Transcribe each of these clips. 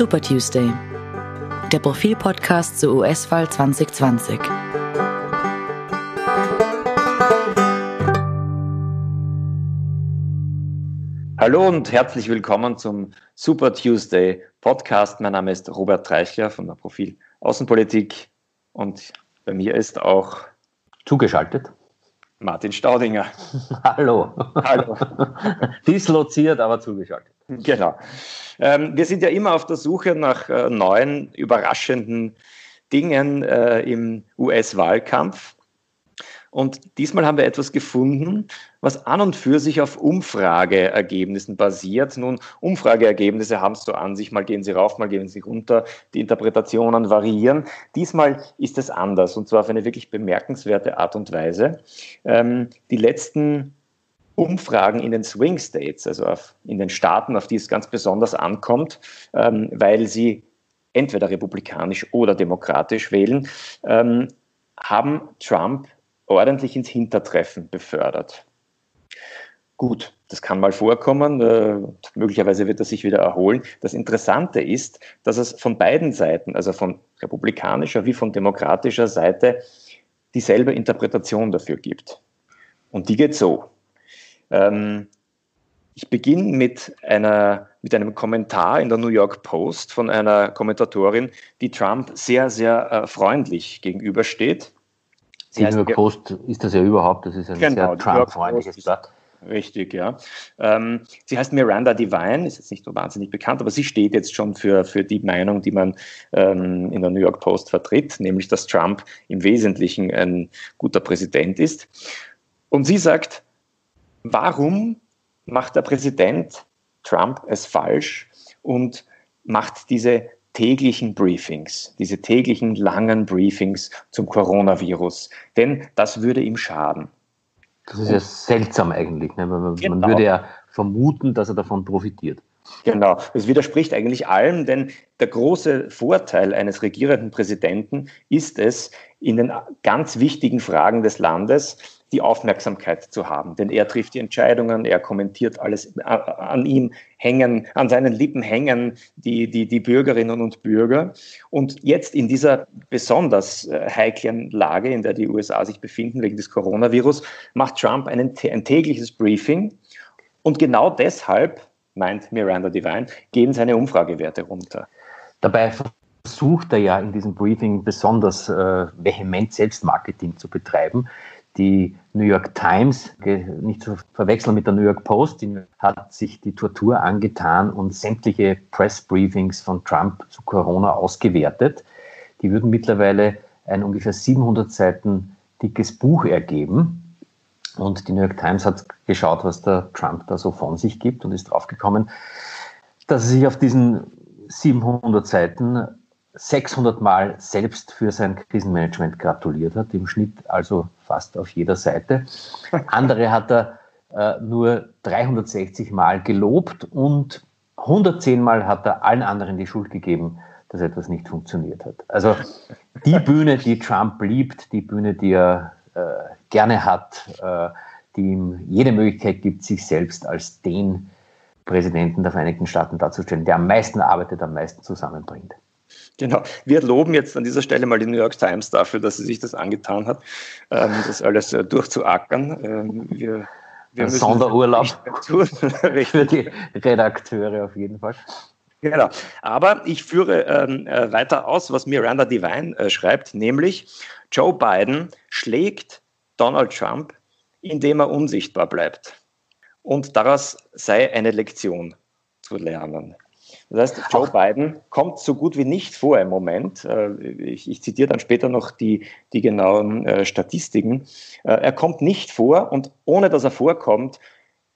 Super Tuesday, der Profilpodcast zur US-Wahl 2020. Hallo und herzlich willkommen zum Super Tuesday Podcast. Mein Name ist Robert Treichler von der Profil Außenpolitik und bei mir ist auch zugeschaltet Martin Staudinger. Hallo. Hallo. Disloziert, aber zugeschaltet. Genau. Ähm, wir sind ja immer auf der Suche nach äh, neuen, überraschenden Dingen äh, im US-Wahlkampf. Und diesmal haben wir etwas gefunden, was an und für sich auf Umfrageergebnissen basiert. Nun, Umfrageergebnisse haben es so an sich, mal gehen sie rauf, mal gehen sie runter, die Interpretationen variieren. Diesmal ist es anders und zwar auf eine wirklich bemerkenswerte Art und Weise. Ähm, die letzten Umfragen in den Swing States, also auf, in den Staaten, auf die es ganz besonders ankommt, ähm, weil sie entweder republikanisch oder demokratisch wählen, ähm, haben Trump ordentlich ins Hintertreffen befördert. Gut, das kann mal vorkommen, äh, möglicherweise wird er sich wieder erholen. Das Interessante ist, dass es von beiden Seiten, also von republikanischer wie von demokratischer Seite, dieselbe Interpretation dafür gibt. Und die geht so. Ähm, ich beginne mit, mit einem Kommentar in der New York Post von einer Kommentatorin, die Trump sehr, sehr äh, freundlich gegenübersteht. Die New York Post ist das ja überhaupt, das ist ein genau, sehr Trump-freundliches Blatt. Richtig, ja. Ähm, sie heißt Miranda Devine, ist jetzt nicht so wahnsinnig bekannt, aber sie steht jetzt schon für, für die Meinung, die man ähm, in der New York Post vertritt, nämlich dass Trump im Wesentlichen ein guter Präsident ist. Und sie sagt, warum macht der Präsident Trump es falsch und macht diese täglichen Briefings, diese täglichen langen Briefings zum Coronavirus, denn das würde ihm schaden. Das ist ja seltsam eigentlich. Ne? Man, genau. man würde ja vermuten, dass er davon profitiert. Genau, es widerspricht eigentlich allem, denn der große Vorteil eines regierenden Präsidenten ist es, in den ganz wichtigen Fragen des Landes die Aufmerksamkeit zu haben. Denn er trifft die Entscheidungen, er kommentiert alles, an ihm hängen, an seinen Lippen hängen die, die, die Bürgerinnen und Bürger. Und jetzt in dieser besonders äh, heiklen Lage, in der die USA sich befinden wegen des Coronavirus, macht Trump einen, ein tägliches Briefing. Und genau deshalb, meint Miranda Devine, gehen seine Umfragewerte runter. Dabei versucht er ja in diesem Briefing besonders äh, vehement Selbstmarketing zu betreiben. Die New York Times, nicht zu verwechseln mit der New York Post, hat sich die Tortur angetan und sämtliche Pressbriefings von Trump zu Corona ausgewertet. Die würden mittlerweile ein ungefähr 700 Seiten dickes Buch ergeben. Und die New York Times hat geschaut, was der Trump da so von sich gibt und ist draufgekommen, dass er sich auf diesen 700 Seiten 600 Mal selbst für sein Krisenmanagement gratuliert hat, im Schnitt also fast auf jeder Seite. Andere hat er äh, nur 360 Mal gelobt und 110 Mal hat er allen anderen die Schuld gegeben, dass etwas nicht funktioniert hat. Also die Bühne, die Trump liebt, die Bühne, die er äh, gerne hat, äh, die ihm jede Möglichkeit gibt, sich selbst als den Präsidenten der Vereinigten Staaten darzustellen, der am meisten arbeitet, am meisten zusammenbringt. Genau. Wir loben jetzt an dieser Stelle mal die New York Times dafür, dass sie sich das angetan hat, ähm, das alles äh, durchzuackern. Ähm, wir, wir Ein Sonderurlaub für die Redakteure auf jeden Fall. Genau. Aber ich führe ähm, äh, weiter aus, was Miranda Devine äh, schreibt, nämlich Joe Biden schlägt Donald Trump, indem er unsichtbar bleibt. Und daraus sei eine Lektion zu lernen. Das heißt, Joe Biden kommt so gut wie nicht vor im Moment. Äh, ich, ich zitiere dann später noch die, die genauen äh, Statistiken. Äh, er kommt nicht vor und ohne dass er vorkommt,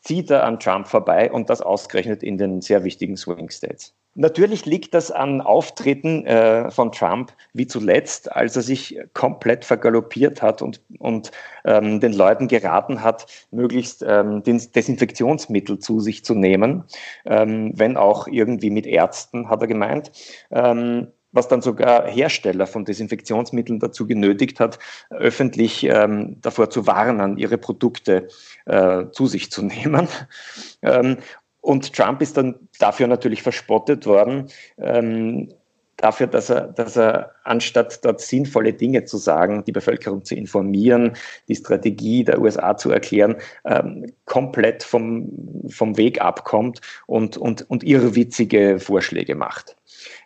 zieht er an Trump vorbei und das ausgerechnet in den sehr wichtigen Swing States. Natürlich liegt das an Auftreten äh, von Trump wie zuletzt, als er sich komplett vergaloppiert hat und, und ähm, den Leuten geraten hat, möglichst ähm, Desinfektionsmittel zu sich zu nehmen, ähm, wenn auch irgendwie mit Ärzten, hat er gemeint. Ähm, was dann sogar Hersteller von Desinfektionsmitteln dazu genötigt hat, öffentlich ähm, davor zu warnen, ihre Produkte äh, zu sich zu nehmen. Ähm, und Trump ist dann dafür natürlich verspottet worden, ähm, dafür, dass er, dass er anstatt dort sinnvolle Dinge zu sagen, die Bevölkerung zu informieren, die Strategie der USA zu erklären, ähm, komplett vom, vom Weg abkommt und, und, und irrwitzige Vorschläge macht.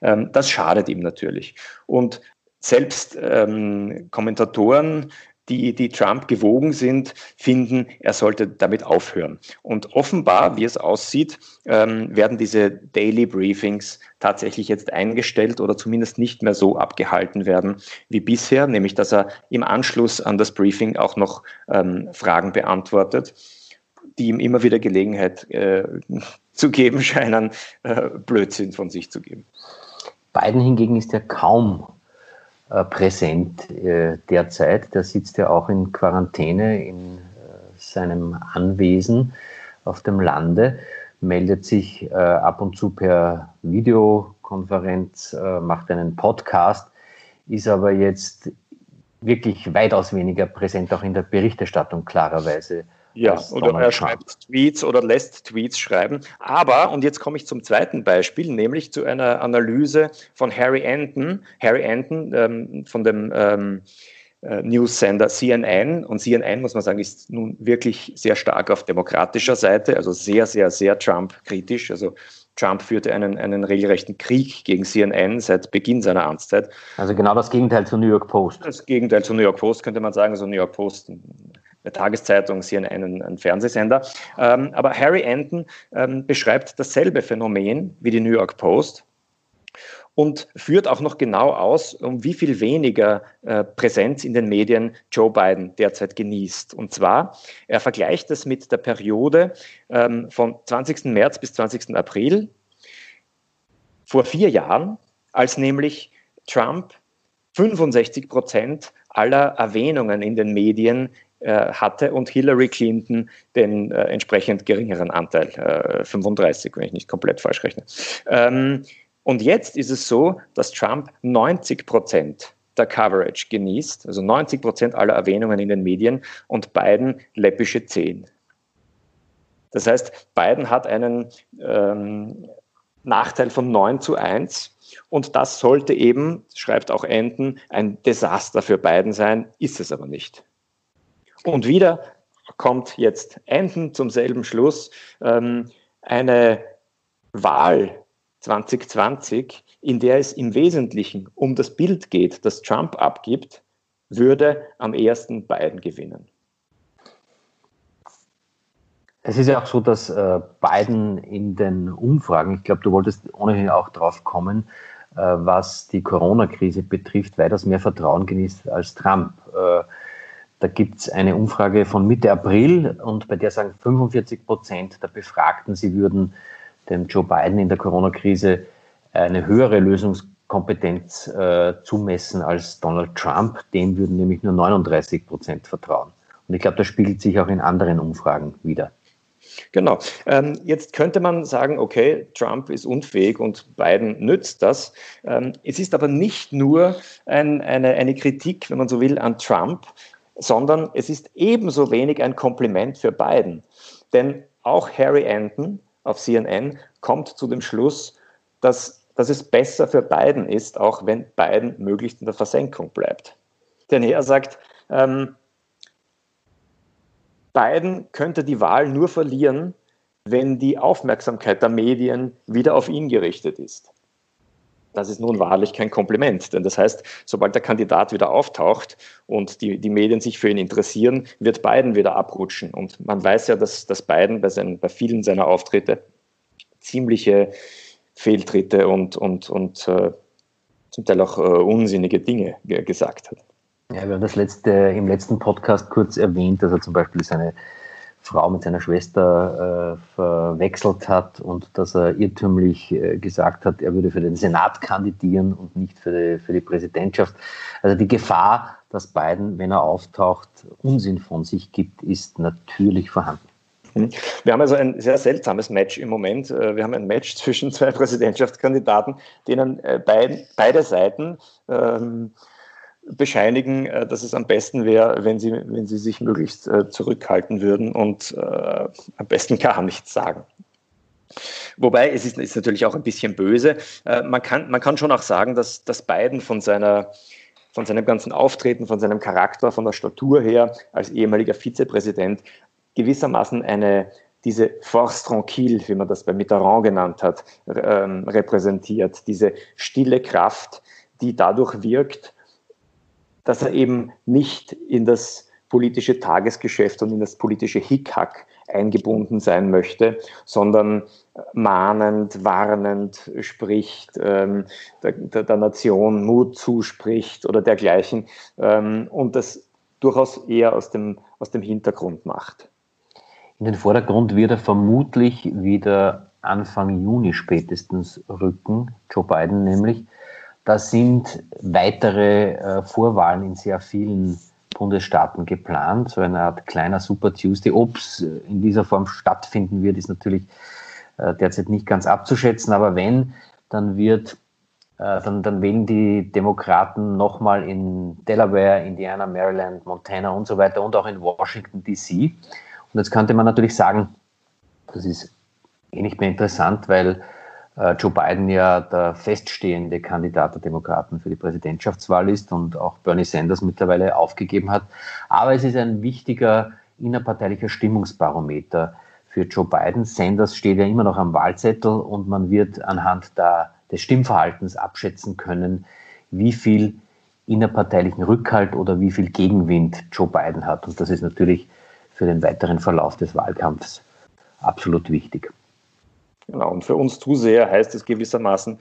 Ähm, das schadet ihm natürlich. Und selbst ähm, Kommentatoren die, die Trump gewogen sind, finden, er sollte damit aufhören. Und offenbar, wie es aussieht, ähm, werden diese Daily Briefings tatsächlich jetzt eingestellt oder zumindest nicht mehr so abgehalten werden wie bisher, nämlich dass er im Anschluss an das Briefing auch noch ähm, Fragen beantwortet, die ihm immer wieder Gelegenheit äh, zu geben scheinen, äh, Blödsinn von sich zu geben. Biden hingegen ist ja kaum präsent äh, derzeit. Der sitzt ja auch in Quarantäne in äh, seinem Anwesen auf dem Lande, meldet sich ab und zu per Videokonferenz, macht einen Podcast, ist aber jetzt wirklich weitaus weniger präsent, auch in der Berichterstattung klarerweise ja, oder er schreibt Tweets oder lässt Tweets schreiben. Aber, und jetzt komme ich zum zweiten Beispiel, nämlich zu einer Analyse von Harry Anton. Harry Anton ähm, von dem ähm, äh, News-Sender CNN. Und CNN, muss man sagen, ist nun wirklich sehr stark auf demokratischer Seite, also sehr, sehr, sehr Trump-kritisch. Also Trump führte einen, einen regelrechten Krieg gegen CNN seit Beginn seiner Amtszeit. Also genau das Gegenteil zur New York Post. Das Gegenteil zur New York Post könnte man sagen. Also New York Post eine Tageszeitung, CNN, ein, ein Fernsehsender. Ähm, aber Harry Anton ähm, beschreibt dasselbe Phänomen wie die New York Post und führt auch noch genau aus, um wie viel weniger äh, Präsenz in den Medien Joe Biden derzeit genießt. Und zwar, er vergleicht es mit der Periode ähm, vom 20. März bis 20. April vor vier Jahren, als nämlich Trump 65 Prozent aller Erwähnungen in den Medien hatte und Hillary Clinton den äh, entsprechend geringeren Anteil, äh, 35, wenn ich nicht komplett falsch rechne. Ähm, und jetzt ist es so, dass Trump 90 Prozent der Coverage genießt, also 90 Prozent aller Erwähnungen in den Medien und Biden läppische 10. Das heißt, Biden hat einen ähm, Nachteil von 9 zu 1 und das sollte eben, schreibt auch Enden, ein Desaster für Biden sein, ist es aber nicht. Und wieder kommt jetzt Enden zum selben Schluss. Ähm, eine Wahl 2020, in der es im Wesentlichen um das Bild geht, das Trump abgibt, würde am ersten Biden gewinnen. Es ist ja auch so, dass äh, Biden in den Umfragen, ich glaube, du wolltest ohnehin auch drauf kommen, äh, was die Corona-Krise betrifft, weitaus mehr Vertrauen genießt als Trump. Äh, da gibt es eine Umfrage von Mitte April und bei der sagen 45 Prozent der Befragten, sie würden dem Joe Biden in der Corona-Krise eine höhere Lösungskompetenz äh, zumessen als Donald Trump. Dem würden nämlich nur 39 Prozent vertrauen. Und ich glaube, das spiegelt sich auch in anderen Umfragen wieder. Genau. Ähm, jetzt könnte man sagen, okay, Trump ist unfähig und Biden nützt das. Ähm, es ist aber nicht nur ein, eine, eine Kritik, wenn man so will, an Trump, sondern es ist ebenso wenig ein Kompliment für Biden. Denn auch Harry Anton auf CNN kommt zu dem Schluss, dass, dass es besser für Biden ist, auch wenn Biden möglichst in der Versenkung bleibt. Denn er sagt, ähm, Biden könnte die Wahl nur verlieren, wenn die Aufmerksamkeit der Medien wieder auf ihn gerichtet ist. Das ist nun wahrlich kein Kompliment, denn das heißt, sobald der Kandidat wieder auftaucht und die, die Medien sich für ihn interessieren, wird Biden wieder abrutschen. Und man weiß ja, dass, dass Biden bei, seinen, bei vielen seiner Auftritte ziemliche Fehltritte und, und, und äh, zum Teil auch äh, unsinnige Dinge gesagt hat. Ja, wir haben das letzte, im letzten Podcast kurz erwähnt, dass er zum Beispiel seine Frau mit seiner Schwester äh, verwechselt hat und dass er irrtümlich äh, gesagt hat, er würde für den Senat kandidieren und nicht für die, für die Präsidentschaft. Also die Gefahr, dass Biden, wenn er auftaucht, Unsinn von sich gibt, ist natürlich vorhanden. Hm. Wir haben also ein sehr seltsames Match im Moment. Äh, wir haben ein Match zwischen zwei Präsidentschaftskandidaten, denen äh, beid, beide Seiten ähm, bescheinigen, äh, dass es am besten wäre, wenn sie, wenn sie sich möglichst äh, zurückhalten würden und äh, am besten gar nichts sagen. Wobei, es ist, ist, natürlich auch ein bisschen böse. Man, kann, man kann schon auch sagen, dass, dass Biden von, seiner, von seinem ganzen Auftreten, von seinem Charakter, von der Statur her als ehemaliger Vizepräsident gewissermaßen eine, diese Force tranquille, wie man das bei Mitterrand genannt hat, ähm, repräsentiert. Diese stille Kraft, die dadurch wirkt, dass er eben nicht in das politische Tagesgeschäft und in das politische Hickhack eingebunden sein möchte, sondern mahnend, warnend spricht, ähm, der, der, Nation Mut zuspricht oder dergleichen ähm, und das durchaus eher aus dem, aus dem Hintergrund macht. In den Vordergrund wird er vermutlich wieder Anfang Juni spätestens rücken, Joe Biden nämlich. Da sind weitere äh, Vorwahlen in sehr vielen Bundesstaaten geplant, so eine Art kleiner Super Tuesday. Ob es in dieser Form stattfinden wird, ist natürlich äh, derzeit nicht ganz abzuschätzen, aber wenn, dann wird äh, dann, dann wählen die Demokraten nochmal in Delaware, Indiana, Maryland, Montana und so weiter und auch in Washington DC. Und jetzt könnte man natürlich sagen, das ist eh nicht mehr interessant, weil äh, Joe Biden ja der feststehende Kandidat der Demokraten für die Präsidentschaftswahl ist und auch Bernie Sanders mittlerweile aufgegeben hat. Aber es ist ein wichtiger innerparteilicher Stimmungsbarometer für Joe Biden. Sanders steht ja immer noch am Wahlzettel und man wird anhand der, des Stimmverhaltens abschätzen können, wie viel innerparteilichen Rückhalt oder wie viel Gegenwind Joe Biden hat. Und das ist natürlich für den weiteren Verlauf des Wahlkampfs absolut wichtig. Genau, und für uns Zuseher heißt es gewissermaßen,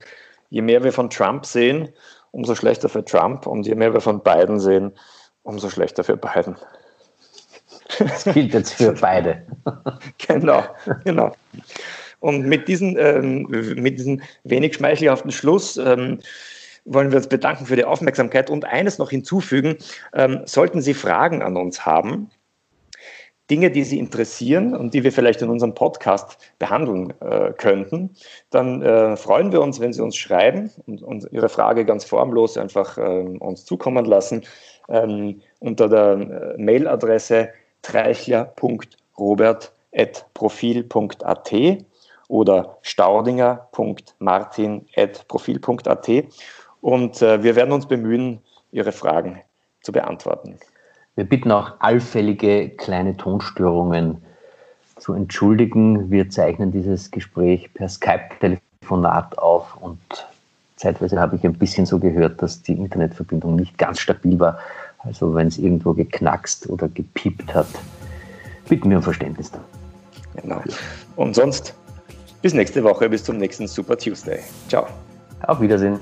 je mehr wir von Trump sehen, umso schlechter für Trump und je mehr wir von Biden sehen, umso schlechter für Biden. Das gilt jetzt für beide. genau, genau. Und mit, diesen, ähm, mit diesem wenig schmeichelhaften Schluss ähm, wollen wir uns bedanken für die Aufmerksamkeit und eines noch hinzufügen. Ähm, sollten Sie Fragen an uns haben, Dinge, die Sie interessieren und die wir vielleicht in unserem Podcast behandeln äh, könnten, dann äh, freuen wir uns, wenn Sie uns schreiben und, und Ihre Frage ganz formlos einfach äh, uns zukommen lassen ähm, unter der äh, Mailadresse treichler.robert.profil.at oder staudinger.martin.profil.at und äh, wir werden uns bemühen, Ihre Fragen zu beantworten. Wir bitten auch allfällige kleine Tonstörungen zu entschuldigen. Wir zeichnen dieses Gespräch per Skype-Telefonat auf und zeitweise habe ich ein bisschen so gehört, dass die Internetverbindung nicht ganz stabil war. Also wenn es irgendwo geknackst oder gepiept hat, bitten wir um Verständnis. Genau. Und sonst bis nächste Woche, bis zum nächsten Super Tuesday. Ciao. Auf Wiedersehen.